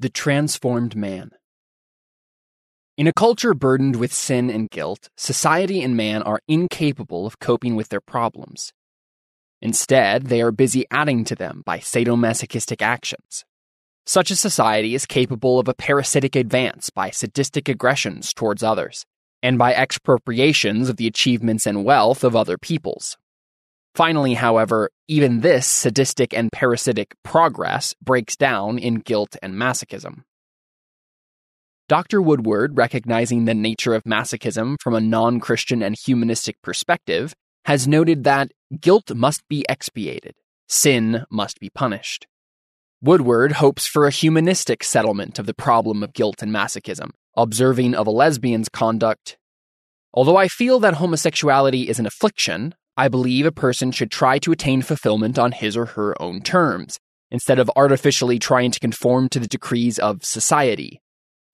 The Transformed Man. In a culture burdened with sin and guilt, society and man are incapable of coping with their problems. Instead, they are busy adding to them by sadomasochistic actions. Such a society is capable of a parasitic advance by sadistic aggressions towards others, and by expropriations of the achievements and wealth of other peoples. Finally, however, even this sadistic and parasitic progress breaks down in guilt and masochism. Dr. Woodward, recognizing the nature of masochism from a non Christian and humanistic perspective, has noted that guilt must be expiated, sin must be punished. Woodward hopes for a humanistic settlement of the problem of guilt and masochism, observing of a lesbian's conduct. Although I feel that homosexuality is an affliction, I believe a person should try to attain fulfillment on his or her own terms, instead of artificially trying to conform to the decrees of society.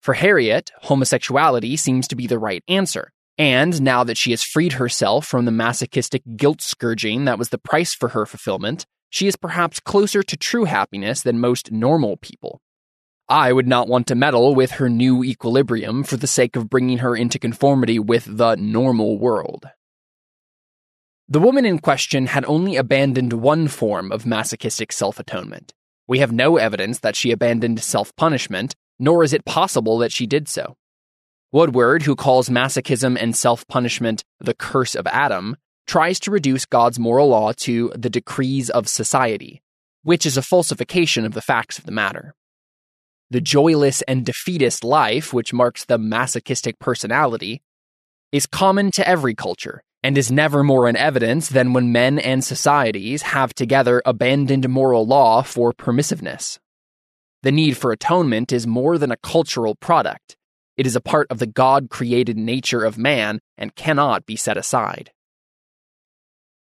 For Harriet, homosexuality seems to be the right answer, and now that she has freed herself from the masochistic guilt scourging that was the price for her fulfillment, she is perhaps closer to true happiness than most normal people. I would not want to meddle with her new equilibrium for the sake of bringing her into conformity with the normal world. The woman in question had only abandoned one form of masochistic self atonement. We have no evidence that she abandoned self punishment, nor is it possible that she did so. Woodward, who calls masochism and self punishment the curse of Adam, tries to reduce God's moral law to the decrees of society, which is a falsification of the facts of the matter. The joyless and defeatist life, which marks the masochistic personality, is common to every culture and is never more in evidence than when men and societies have together abandoned moral law for permissiveness. The need for atonement is more than a cultural product. It is a part of the God created nature of man and cannot be set aside.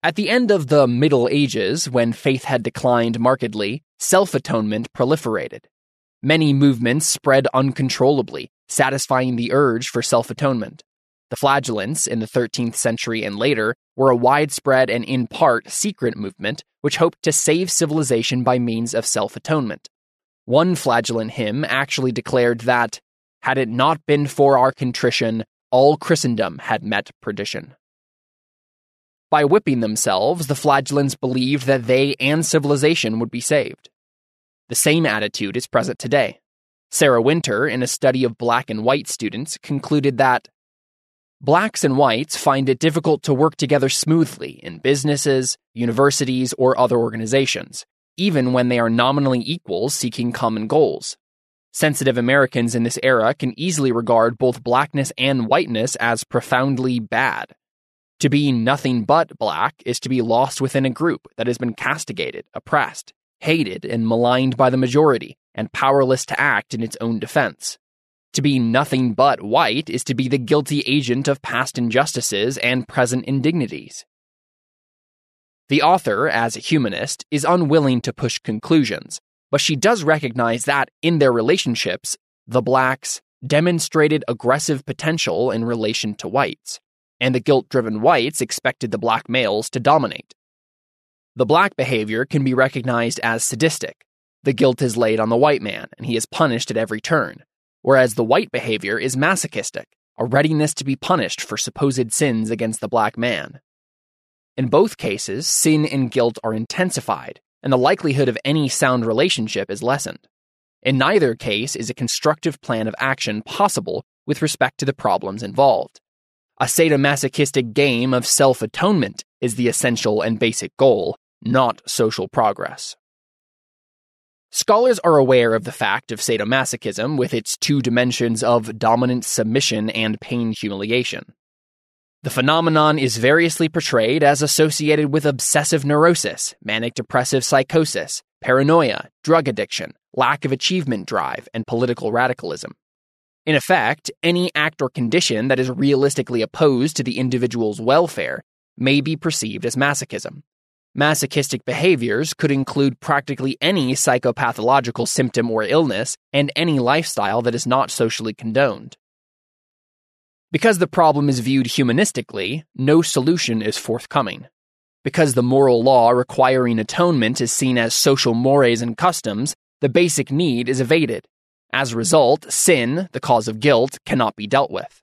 At the end of the Middle Ages, when faith had declined markedly, self atonement proliferated. Many movements spread uncontrollably, satisfying the urge for self atonement. The flagellants in the 13th century and later were a widespread and in part secret movement which hoped to save civilization by means of self atonement. One flagellant hymn actually declared that, had it not been for our contrition, all Christendom had met perdition. By whipping themselves, the flagellants believed that they and civilization would be saved. The same attitude is present today. Sarah Winter, in a study of black and white students, concluded that Blacks and whites find it difficult to work together smoothly in businesses, universities, or other organizations, even when they are nominally equals seeking common goals. Sensitive Americans in this era can easily regard both blackness and whiteness as profoundly bad. To be nothing but black is to be lost within a group that has been castigated, oppressed, hated, and maligned by the majority, and powerless to act in its own defense. To be nothing but white is to be the guilty agent of past injustices and present indignities. The author, as a humanist, is unwilling to push conclusions, but she does recognize that, in their relationships, the blacks demonstrated aggressive potential in relation to whites, and the guilt driven whites expected the black males to dominate. The black behavior can be recognized as sadistic. The guilt is laid on the white man, and he is punished at every turn whereas the white behavior is masochistic, a readiness to be punished for supposed sins against the black man. In both cases, sin and guilt are intensified, and the likelihood of any sound relationship is lessened. In neither case is a constructive plan of action possible with respect to the problems involved. A sadomasochistic game of self atonement is the essential and basic goal, not social progress. Scholars are aware of the fact of sadomasochism with its two dimensions of dominant submission and pain humiliation. The phenomenon is variously portrayed as associated with obsessive neurosis, manic depressive psychosis, paranoia, drug addiction, lack of achievement drive, and political radicalism. In effect, any act or condition that is realistically opposed to the individual's welfare may be perceived as masochism, Masochistic behaviors could include practically any psychopathological symptom or illness and any lifestyle that is not socially condoned. Because the problem is viewed humanistically, no solution is forthcoming. Because the moral law requiring atonement is seen as social mores and customs, the basic need is evaded. As a result, sin, the cause of guilt, cannot be dealt with.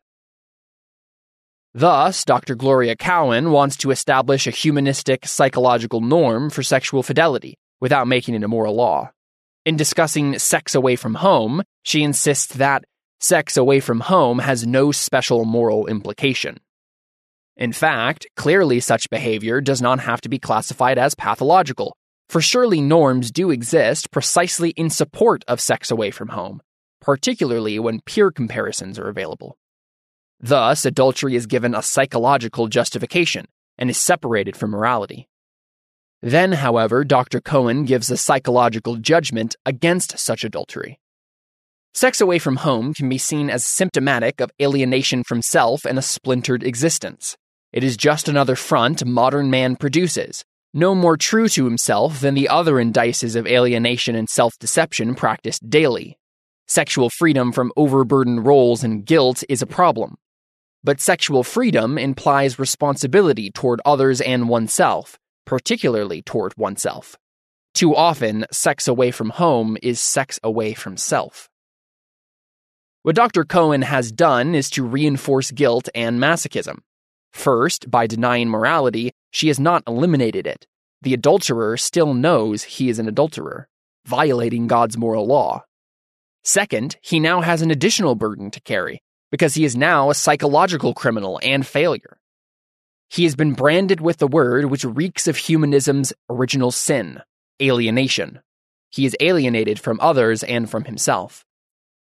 Thus, Dr. Gloria Cowan wants to establish a humanistic psychological norm for sexual fidelity without making it a moral law. In discussing sex away from home, she insists that sex away from home has no special moral implication. In fact, clearly such behavior does not have to be classified as pathological, for surely norms do exist precisely in support of sex away from home, particularly when peer comparisons are available. Thus, adultery is given a psychological justification and is separated from morality. Then, however, Dr. Cohen gives a psychological judgment against such adultery. Sex away from home can be seen as symptomatic of alienation from self and a splintered existence. It is just another front modern man produces, no more true to himself than the other indices of alienation and self deception practiced daily. Sexual freedom from overburdened roles and guilt is a problem. But sexual freedom implies responsibility toward others and oneself, particularly toward oneself. Too often, sex away from home is sex away from self. What Dr. Cohen has done is to reinforce guilt and masochism. First, by denying morality, she has not eliminated it. The adulterer still knows he is an adulterer, violating God's moral law. Second, he now has an additional burden to carry, because he is now a psychological criminal and failure. He has been branded with the word which reeks of humanism's original sin alienation. He is alienated from others and from himself.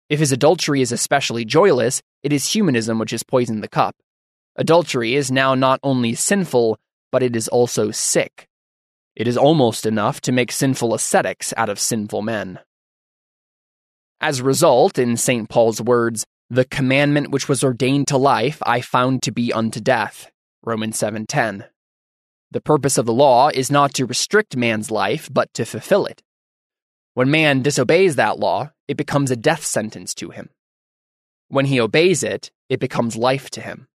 If his adultery is especially joyless, it is humanism which has poisoned the cup. Adultery is now not only sinful, but it is also sick. It is almost enough to make sinful ascetics out of sinful men. As a result, in St. Paul's words, the commandment which was ordained to life I found to be unto death. Romans 7:10. The purpose of the law is not to restrict man's life, but to fulfill it. When man disobeys that law, it becomes a death sentence to him. When he obeys it, it becomes life to him.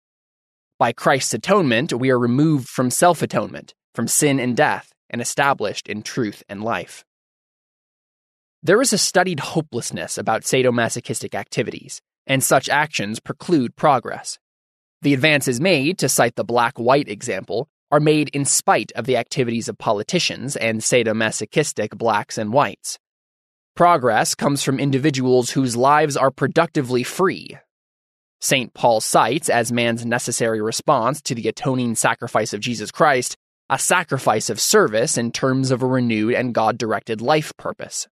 By Christ's atonement, we are removed from self atonement, from sin and death, and established in truth and life. There is a studied hopelessness about sadomasochistic activities, and such actions preclude progress. The advances made, to cite the black white example, are made in spite of the activities of politicians and sadomasochistic blacks and whites. Progress comes from individuals whose lives are productively free, St. Paul cites as man's necessary response to the atoning sacrifice of Jesus Christ a sacrifice of service in terms of a renewed and God directed life purpose.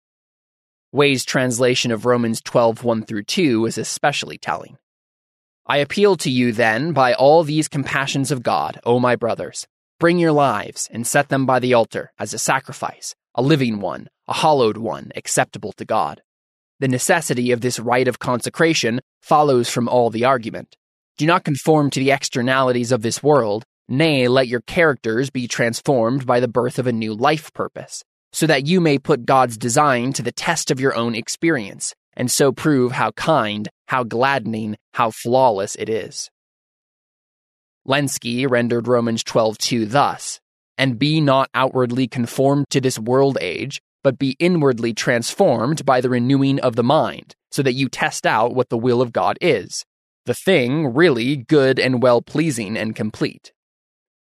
Way's translation of Romans 12 1 through 2 is especially telling. I appeal to you then by all these compassions of God, O my brothers. Bring your lives and set them by the altar as a sacrifice, a living one, a hallowed one, acceptable to God. The necessity of this rite of consecration follows from all the argument. Do not conform to the externalities of this world, nay, let your characters be transformed by the birth of a new life purpose, so that you may put God's design to the test of your own experience, and so prove how kind, how gladdening, how flawless it is. Lenski rendered Romans 12:2 thus, and be not outwardly conformed to this world age, but be inwardly transformed by the renewing of the mind, so that you test out what the will of God is, the thing really good and well pleasing and complete.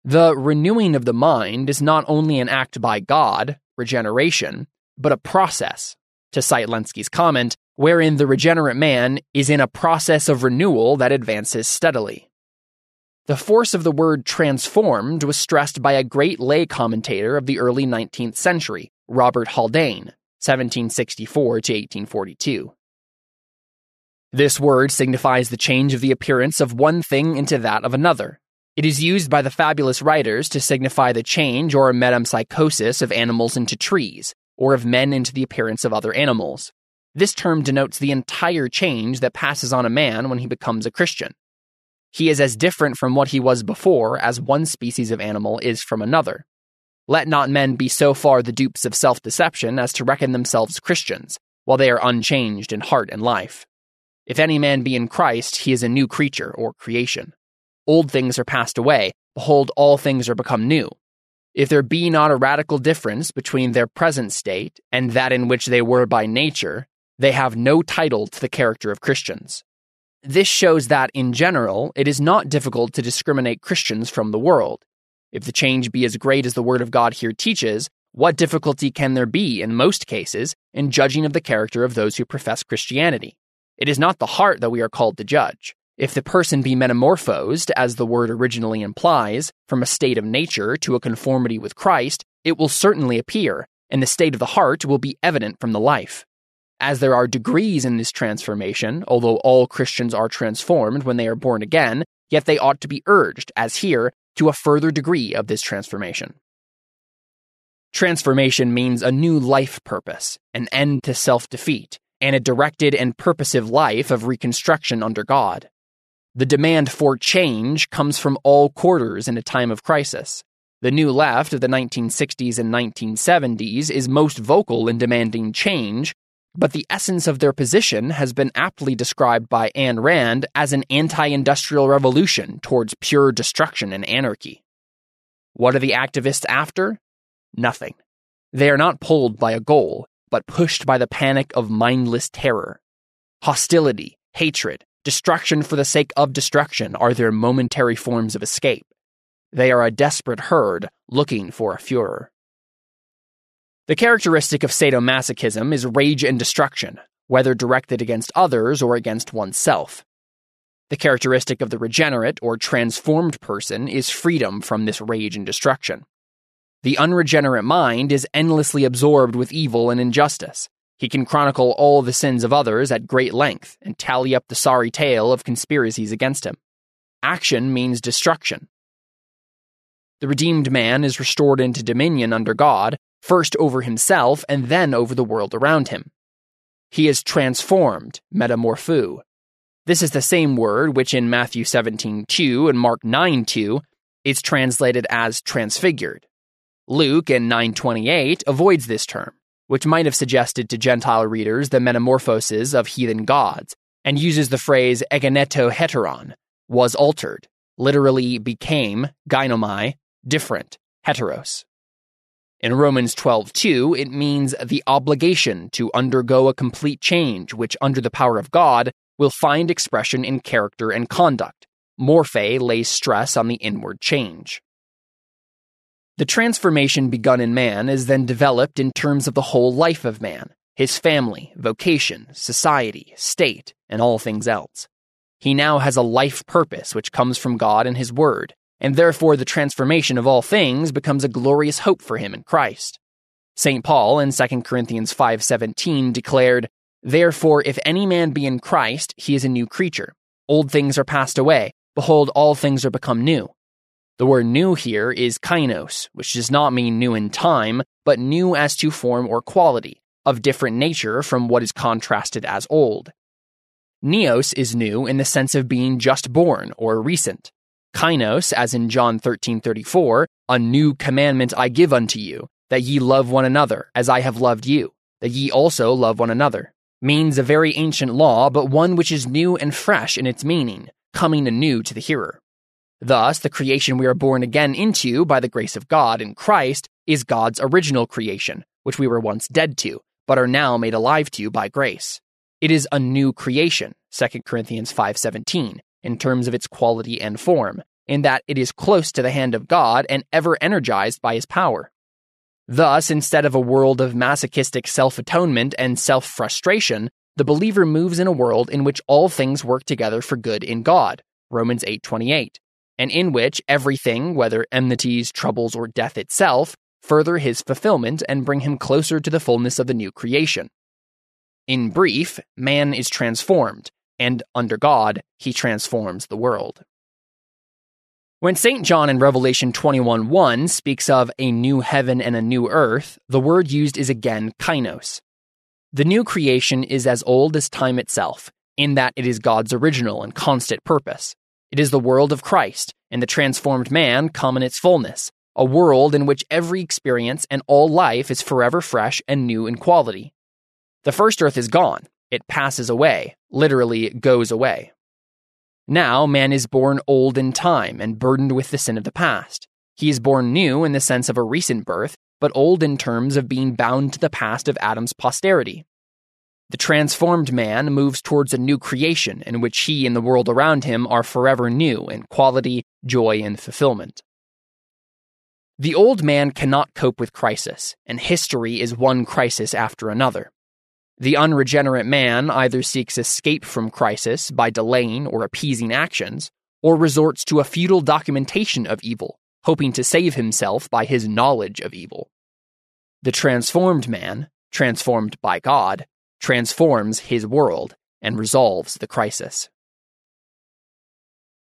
The renewing of the mind is not only an act by God, regeneration, but a process, to cite Lenski's comment, wherein the regenerate man is in a process of renewal that advances steadily. The force of the word transformed was stressed by a great lay commentator of the early 19th century, Robert Haldane, 1764 to 1842. This word signifies the change of the appearance of one thing into that of another. It is used by the fabulous writers to signify the change or metempsychosis of animals into trees, or of men into the appearance of other animals. This term denotes the entire change that passes on a man when he becomes a Christian. He is as different from what he was before as one species of animal is from another. Let not men be so far the dupes of self deception as to reckon themselves Christians, while they are unchanged in heart and life. If any man be in Christ, he is a new creature or creation. Old things are passed away, behold, all things are become new. If there be not a radical difference between their present state and that in which they were by nature, They have no title to the character of Christians. This shows that, in general, it is not difficult to discriminate Christians from the world. If the change be as great as the Word of God here teaches, what difficulty can there be, in most cases, in judging of the character of those who profess Christianity? It is not the heart that we are called to judge. If the person be metamorphosed, as the word originally implies, from a state of nature to a conformity with Christ, it will certainly appear, and the state of the heart will be evident from the life. As there are degrees in this transformation, although all Christians are transformed when they are born again, yet they ought to be urged, as here, to a further degree of this transformation. Transformation means a new life purpose, an end to self defeat, and a directed and purposive life of reconstruction under God. The demand for change comes from all quarters in a time of crisis. The New Left of the 1960s and 1970s is most vocal in demanding change, but the essence of their position has been aptly described by Ayn Rand as an anti industrial revolution towards pure destruction and anarchy. What are the activists after? Nothing. They are not pulled by a goal, but pushed by the panic of mindless terror. Hostility, hatred, destruction for the sake of destruction are their momentary forms of escape. They are a desperate herd looking for a Fuhrer. The characteristic of sadomasochism is rage and destruction, whether directed against others or against oneself. The characteristic of the regenerate or transformed person is freedom from this rage and destruction. The unregenerate mind is endlessly absorbed with evil and injustice. He can chronicle all the sins of others at great length and tally up the sorry tale of conspiracies against him. Action means destruction. The redeemed man is restored into dominion under God, first over himself and then over the world around him. He is transformed, metamorpho. This is the same word which in Matthew 17:2 and Mark 9:2 is translated as transfigured. Luke in 928 avoids this term which might have suggested to Gentile readers the metamorphoses of heathen gods, and uses the phrase egeneto heteron, was altered, literally became, ginomai, different, heteros. In Romans 12:2, it means the obligation to undergo a complete change, which under the power of God will find expression in character and conduct. Morphe lays stress on the inward change. The transformation begun in man is then developed in terms of the whole life of man, his family, vocation, society, state, and all things else. He now has a life purpose which comes from God and his word, and therefore the transformation of all things becomes a glorious hope for him in Christ. St. Paul in 2 Corinthians 5:17 declared, "Therefore if any man be in Christ, he is a new creature. Old things are passed away; behold all things are become new." The word new here is kainos, which does not mean new in time, but new as to form or quality, of different nature from what is contrasted as old. Neos is new in the sense of being just born or recent. Kainos, as in John 13:34, a new commandment I give unto you, that ye love one another, as I have loved you, that ye also love one another, means a very ancient law, but one which is new and fresh in its meaning, coming anew to the hearer. Thus, the creation we are born again into by the grace of God in Christ is God's original creation, which we were once dead to, but are now made alive to by grace. It is a new creation, 2 Corinthians 5:17, in terms of its quality and form, in that it is close to the hand of God and ever energized by his power. Thus, instead of a world of masochistic self-atonement and self-frustration, the believer moves in a world in which all things work together for good in God. Romans 8:28 and in which everything, whether enmities, troubles, or death itself, further his fulfillment and bring him closer to the fullness of the new creation. In brief, man is transformed, and under God, he transforms the world. When St. John in Revelation 21:1 speaks of a new heaven and a new earth, the word used is again kainos. The new creation is as old as time itself, in that it is God's original and constant purpose. It is the world of Christ, and the transformed man come in its fullness, a world in which every experience and all life is forever fresh and new in quality. The first earth is gone, it passes away, literally it goes away. Now man is born old in time and burdened with the sin of the past. He is born new in the sense of a recent birth, but old in terms of being bound to the past of Adam's posterity. The transformed man moves towards a new creation in which he and the world around him are forever new in quality, joy, and fulfillment. The old man cannot cope with crisis, and history is one crisis after another. The unregenerate man either seeks escape from crisis by delaying or appeasing actions, or resorts to a futile documentation of evil, hoping to save himself by his knowledge of evil. The transformed man, transformed by God, transforms his world and resolves the crisis.